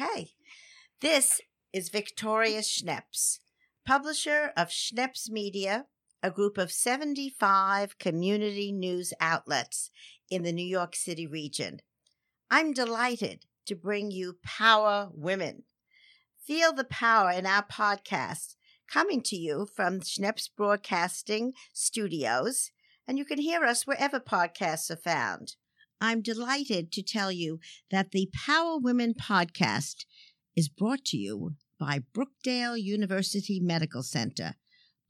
Okay. This is Victoria Schneps, publisher of Schneps Media, a group of 75 community news outlets in the New York City region. I'm delighted to bring you Power Women. Feel the power in our podcast coming to you from Schneps Broadcasting Studios, and you can hear us wherever podcasts are found. I'm delighted to tell you that the Power Women podcast is brought to you by Brookdale University Medical Center,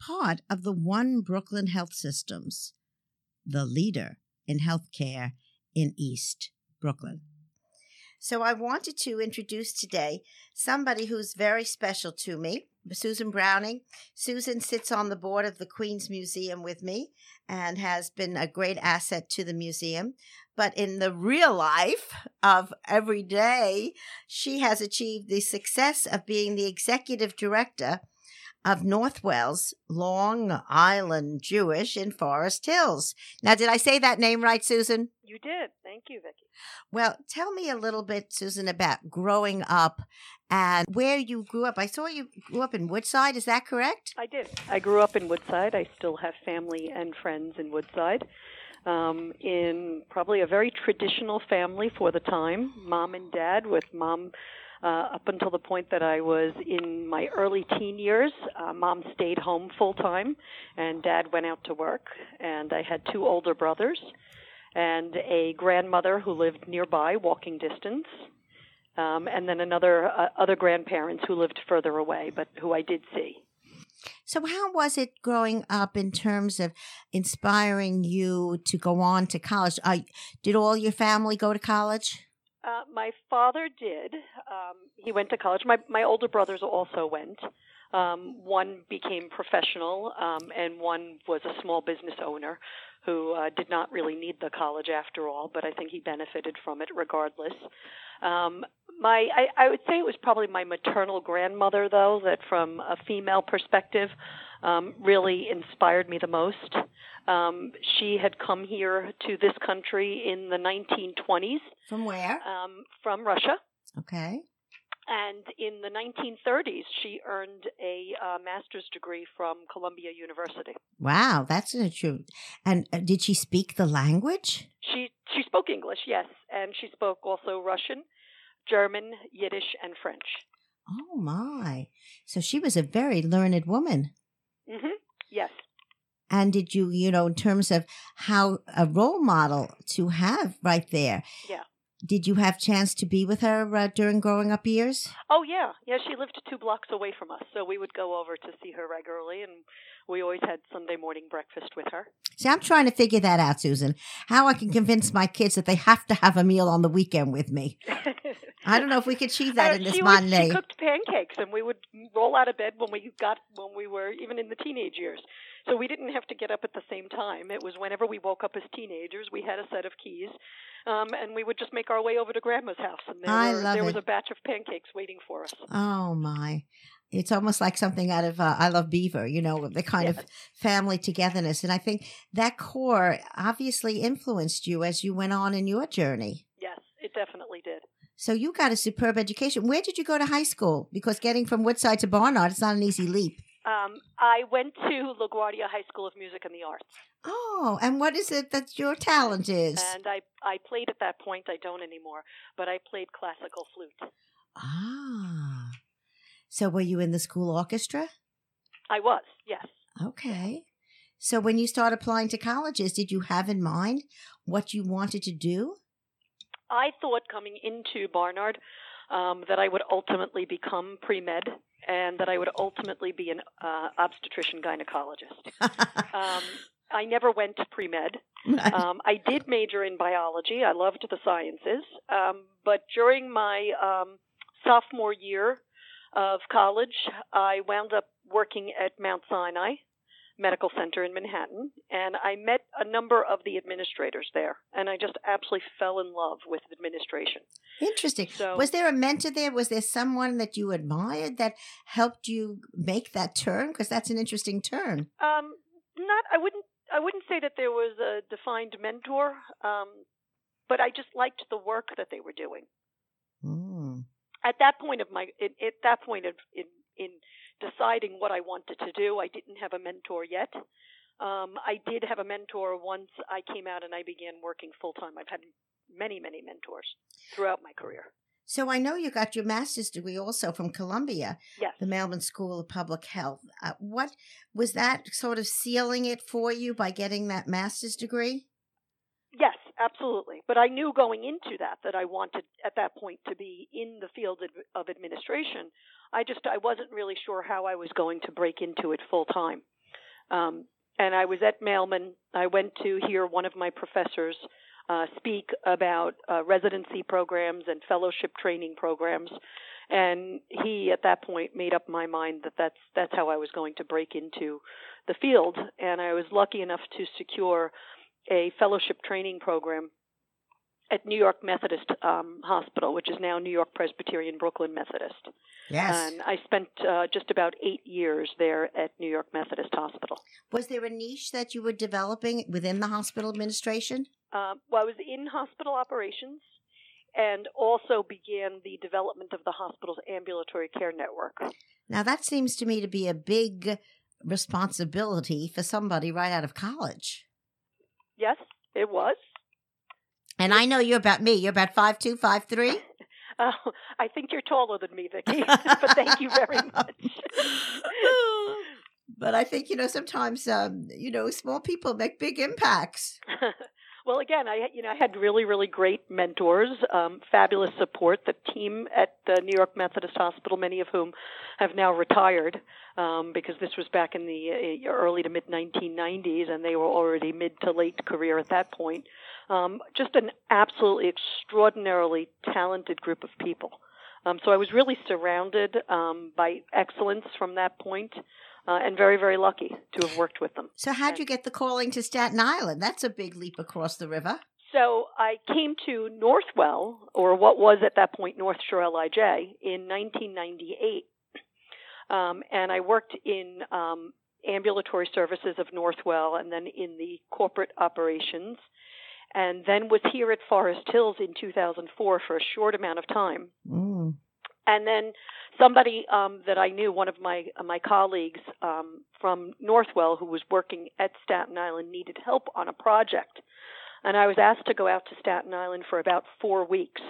part of the One Brooklyn Health Systems, the leader in healthcare in East Brooklyn. So, I wanted to introduce today somebody who's very special to me. Susan Browning. Susan sits on the board of the Queens Museum with me and has been a great asset to the museum. But in the real life of every day, she has achieved the success of being the executive director of Northwells Long Island Jewish in Forest Hills. Now, did I say that name right, Susan? You did. Thank you, Vicki. Well, tell me a little bit, Susan, about growing up and where you grew up. I saw you grew up in Woodside. Is that correct? I did. I grew up in Woodside. I still have family and friends in Woodside. Um, in probably a very traditional family for the time, mom and dad, with mom uh, up until the point that I was in my early teen years. Uh, mom stayed home full time, and dad went out to work. And I had two older brothers and a grandmother who lived nearby, walking distance. Um, and then another uh, other grandparents who lived further away, but who I did see. So, how was it growing up in terms of inspiring you to go on to college? Uh, did all your family go to college? Uh, my father did. Um, he went to college. My my older brothers also went. Um, one became professional, um, and one was a small business owner who uh, did not really need the college after all. But I think he benefited from it regardless. Um, my I, I would say it was probably my maternal grandmother, though, that from a female perspective, um, really inspired me the most. Um, she had come here to this country in the 1920s. From where? Um, from Russia. Okay. And in the 1930s, she earned a uh, master's degree from Columbia University. Wow, that's a true. And uh, did she speak the language? She she spoke English, yes, and she spoke also Russian, German, Yiddish, and French. Oh my! So she was a very learned woman. Mm-hmm. Yes. And did you, you know, in terms of how a role model to have right there? Yeah. Did you have chance to be with her uh, during growing up years? Oh yeah, yeah. She lived two blocks away from us, so we would go over to see her regularly, and we always had Sunday morning breakfast with her. See, I'm trying to figure that out, Susan. How I can convince my kids that they have to have a meal on the weekend with me. I don't know if we could achieve that Uh, in this would- Monday. She cooked pancakes, and we would roll out of bed when we got when we were even in the teenage years. So we didn't have to get up at the same time. It was whenever we woke up as teenagers, we had a set of keys, um, and we would just make our way over to Grandma's house, and there, were, there was a batch of pancakes waiting for us. Oh my. It's almost like something out of uh, I Love Beaver, you know, the kind of family togetherness. And I think that core obviously influenced you as you went on in your journey. Yes, it definitely did. So you got a superb education. Where did you go to high school? Because getting from Woodside to Barnard, is not an easy leap. Um, I went to LaGuardia High School of Music and the Arts, Oh, and what is it that your talent is? and I I played at that point. I don't anymore, but I played classical flute. ah. So were you in the school orchestra? I was, yes. Okay. So when you start applying to colleges, did you have in mind what you wanted to do? I thought coming into Barnard um, that I would ultimately become pre med and that I would ultimately be an uh, obstetrician gynecologist. Um, I never went to pre med. Um, I did major in biology. I loved the sciences. Um, but during my um, sophomore year of college, I wound up working at Mount Sinai Medical Center in Manhattan, and I met a number of the administrators there, and I just absolutely fell in love with administration. Interesting. So- was there a mentor there? Was there someone that you admired that helped you make that turn? Because that's an interesting turn. Um, not, I wouldn't, I wouldn't say that there was a defined mentor, um, but I just liked the work that they were doing. Mm. At that point of my at, at that point of in in deciding what I wanted to do, I didn't have a mentor yet. Um, I did have a mentor once I came out and I began working full time. I've had many, many mentors throughout my career. So I know you got your master's degree also from Columbia, yes. the Mailman School of Public Health. Uh, what was that sort of sealing it for you by getting that master's degree? Absolutely. But I knew going into that that I wanted at that point to be in the field of administration. I just I wasn't really sure how I was going to break into it full time. Um, and I was at Mailman. I went to hear one of my professors uh, speak about uh, residency programs and fellowship training programs. And he, at that point, made up my mind that that's that's how I was going to break into the field. And I was lucky enough to secure a fellowship training program at New York Methodist um, Hospital, which is now New York Presbyterian Brooklyn Methodist. Yes. And I spent uh, just about eight years there at New York Methodist Hospital. Was there a niche that you were developing within the hospital administration? Uh, well, I was in hospital operations and also began the development of the hospital's ambulatory care network. Now, that seems to me to be a big responsibility for somebody right out of college. Yes, it was. And I know you're about me. You're about five two, five three. Oh, I think you're taller than me, Vicky. but thank you very much. but I think you know sometimes um, you know small people make big impacts. Well, again, I you know I had really really great mentors, um, fabulous support. The team at the New York Methodist Hospital, many of whom have now retired, um, because this was back in the uh, early to mid 1990s, and they were already mid to late career at that point. Um, just an absolutely extraordinarily talented group of people. Um, so I was really surrounded um, by excellence from that point, uh, and very, very lucky to have worked with them. So, how'd you get the calling to Staten Island? That's a big leap across the river. So, I came to Northwell, or what was at that point North Shore LIJ, in 1998. Um, and I worked in um, ambulatory services of Northwell and then in the corporate operations and then was here at Forest Hills in 2004 for a short amount of time. Mm. And then somebody um, that I knew, one of my uh, my colleagues um, from Northwell, who was working at Staten Island, needed help on a project, and I was asked to go out to Staten Island for about four weeks.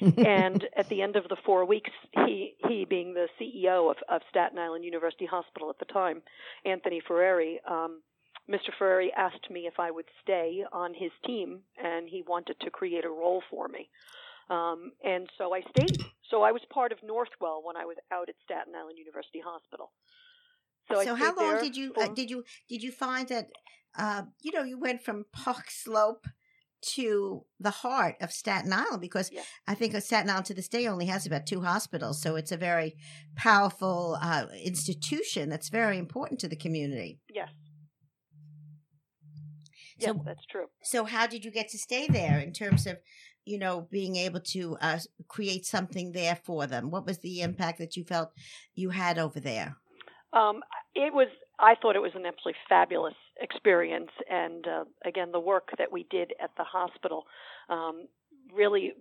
and at the end of the four weeks, he he being the CEO of, of Staten Island University Hospital at the time, Anthony Ferreri, um, Mr. Ferreri asked me if I would stay on his team, and he wanted to create a role for me. Um, and so I stayed. So I was part of Northwell when I was out at Staten Island University Hospital. So, so how long did you uh, did you did you find that uh, you know you went from Park Slope to the heart of Staten Island because yeah. I think Staten Island to this day only has about two hospitals, so it's a very powerful uh, institution that's very important to the community. Yes, so yes, that's true. So how did you get to stay there in terms of, you know, being able to uh, create something there for them? What was the impact that you felt you had over there? Um, it was. I thought it was an absolutely fabulous experience, and uh, again, the work that we did at the hospital um, really.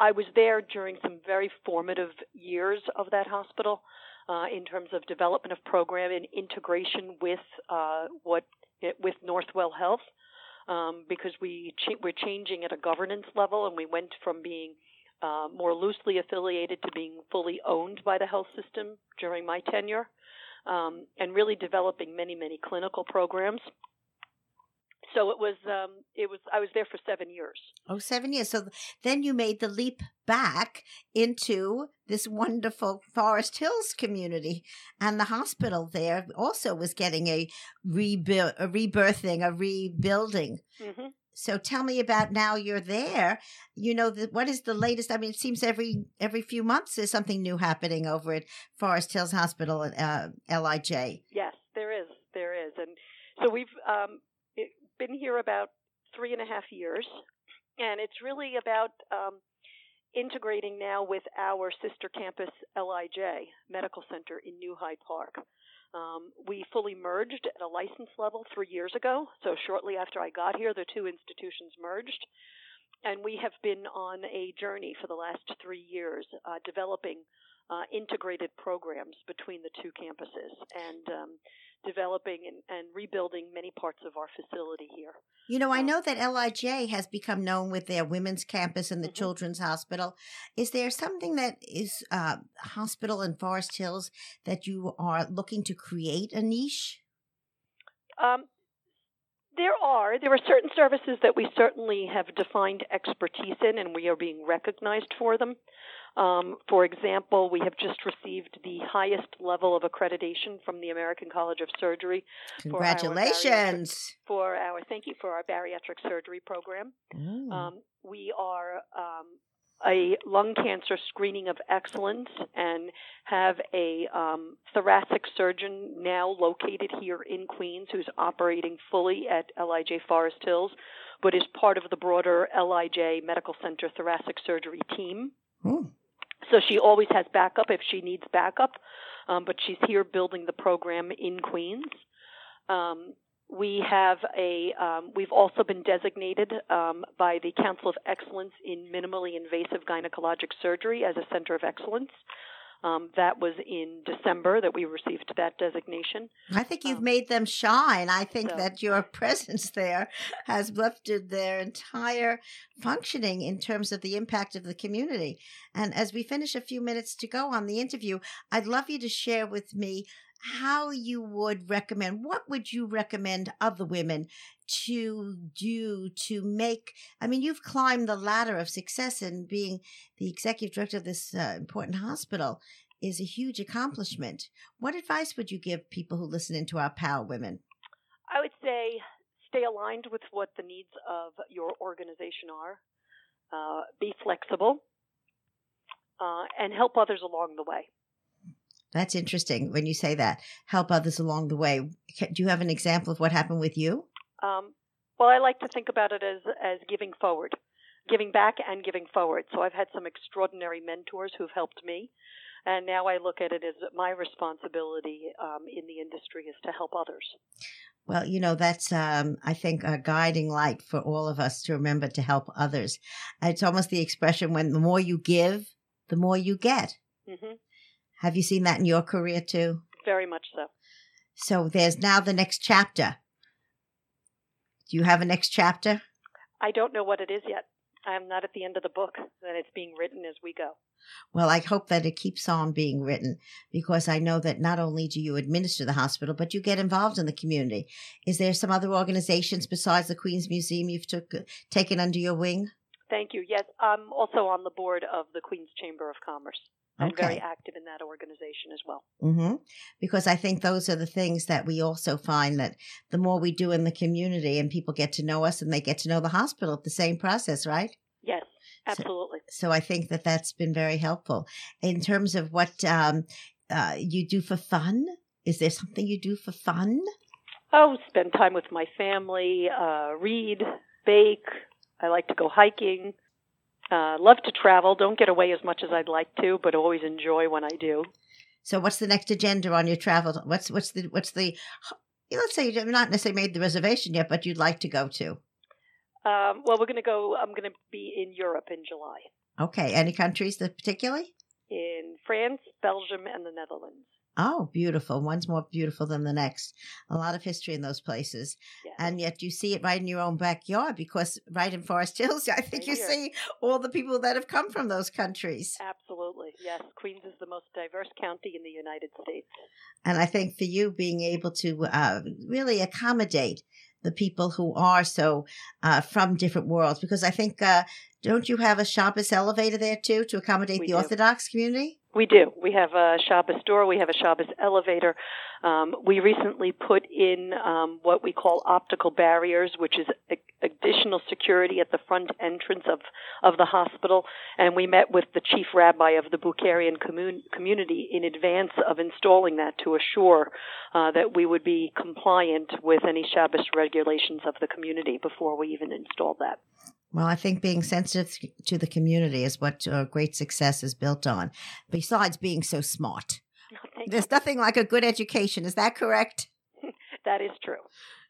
I was there during some very formative years of that hospital. Uh, in terms of development of program and integration with uh, what with Northwell Health um, because we we're changing at a governance level, and we went from being uh, more loosely affiliated to being fully owned by the health system during my tenure, um, and really developing many many clinical programs. So it was um, it was I was there for seven years. Oh, seven years. So then you made the leap back into this wonderful Forest Hills community, and the hospital there also was getting a rebuild, a rebirthing, a rebuilding. Mm-hmm. So tell me about now you're there. You know the, what is the latest? I mean, it seems every every few months there's something new happening over at Forest Hills Hospital at uh, LIJ. Yes, there is, there is, and so we've um, been here about three and a half years, and it's really about um, integrating now with our sister campus, LIJ Medical Center in New Hyde Park. Um, we fully merged at a license level three years ago, so shortly after I got here, the two institutions merged. and we have been on a journey for the last three years uh, developing uh, integrated programs between the two campuses and um, developing and, and, rebuilding many parts of our facility here. You know, I um, know that LIJ has become known with their women's campus and the mm-hmm. children's hospital. Is there something that is uh, hospital in Forest Hills that you are looking to create a niche? Um, there are. There are certain services that we certainly have defined expertise in, and we are being recognized for them. Um, for example, we have just received the highest level of accreditation from the American College of Surgery. Congratulations! For our, for our thank you for our bariatric surgery program. Mm. Um, we are um, a lung cancer screening of excellence and have a um, thoracic surgeon now located here in Queens who's operating fully at LIJ Forest Hills, but is part of the broader LIJ Medical Center thoracic surgery team. Mm. So she always has backup if she needs backup, um, but she's here building the program in Queens. Um, we have a um, we've also been designated um, by the Council of Excellence in Minimally Invasive Gynecologic Surgery as a center of excellence. Um, that was in December that we received that designation. I think you've um, made them shine. I think so. that your presence there has lifted their entire functioning in terms of the impact of the community. And as we finish a few minutes to go on the interview, I'd love you to share with me how you would recommend what would you recommend other women to do to make i mean you've climbed the ladder of success and being the executive director of this uh, important hospital is a huge accomplishment. What advice would you give people who listen into our power women? I would say stay aligned with what the needs of your organization are uh, be flexible uh, and help others along the way that's interesting when you say that. Help others along the way. Do you have an example of what happened with you? Um, well, I like to think about it as as giving forward, giving back and giving forward. So I've had some extraordinary mentors who've helped me, and now I look at it as my responsibility um, in the industry is to help others. Well, you know, that's, um, I think, a guiding light for all of us to remember to help others. It's almost the expression when the more you give, the more you get. Mm-hmm. Have you seen that in your career too? Very much so. So there's now the next chapter. Do you have a next chapter? I don't know what it is yet. I'm not at the end of the book, and it's being written as we go. Well, I hope that it keeps on being written because I know that not only do you administer the hospital, but you get involved in the community. Is there some other organizations besides the Queens Museum you've took, taken under your wing? Thank you. Yes, I'm also on the board of the Queens Chamber of Commerce. I'm okay. very active in that organization as well. Mm-hmm. Because I think those are the things that we also find that the more we do in the community and people get to know us and they get to know the hospital, the same process, right? Yes, absolutely. So, so I think that that's been very helpful. In terms of what um, uh, you do for fun, is there something you do for fun? Oh, spend time with my family, uh, read, bake. I like to go hiking. Uh, love to travel. Don't get away as much as I'd like to, but always enjoy when I do. So, what's the next agenda on your travel? What's what's the what's the let's say you've not necessarily made the reservation yet, but you'd like to go to? Um, well, we're going to go. I'm going to be in Europe in July. Okay. Any countries that particularly? In France, Belgium, and the Netherlands. Oh, beautiful. One's more beautiful than the next. A lot of history in those places. Yes. And yet you see it right in your own backyard because right in Forest Hills, I think right you here. see all the people that have come from those countries. Absolutely. Yes. Queens is the most diverse county in the United States. And I think for you being able to uh, really accommodate the people who are so uh, from different worlds, because I think, uh, don't you have a Shabbos elevator there too to accommodate we the do. Orthodox community? We do. We have a Shabbos door. We have a Shabbos elevator. Um, we recently put in um, what we call optical barriers, which is a- additional security at the front entrance of, of the hospital. And we met with the chief rabbi of the Bukharian commun- community in advance of installing that to assure uh, that we would be compliant with any Shabbos regulations of the community before we even installed that. Well, I think being sensitive to the community is what uh, great success is built on, besides being so smart. There's nothing like a good education. Is that correct? that is true.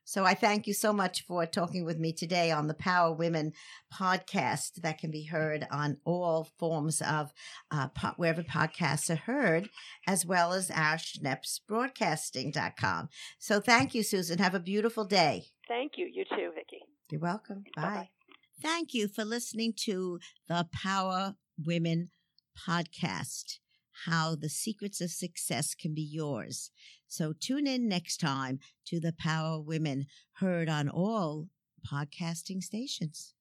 So I thank you so much for talking with me today on the Power Women podcast that can be heard on all forms of uh, po- wherever podcasts are heard, as well as our schnepsbroadcasting.com. So thank you, Susan. Have a beautiful day. Thank you. You too, Vicki. You're welcome. Bye. Bye-bye. Thank you for listening to the Power Women podcast. How the secrets of success can be yours. So tune in next time to the Power Women, heard on all podcasting stations.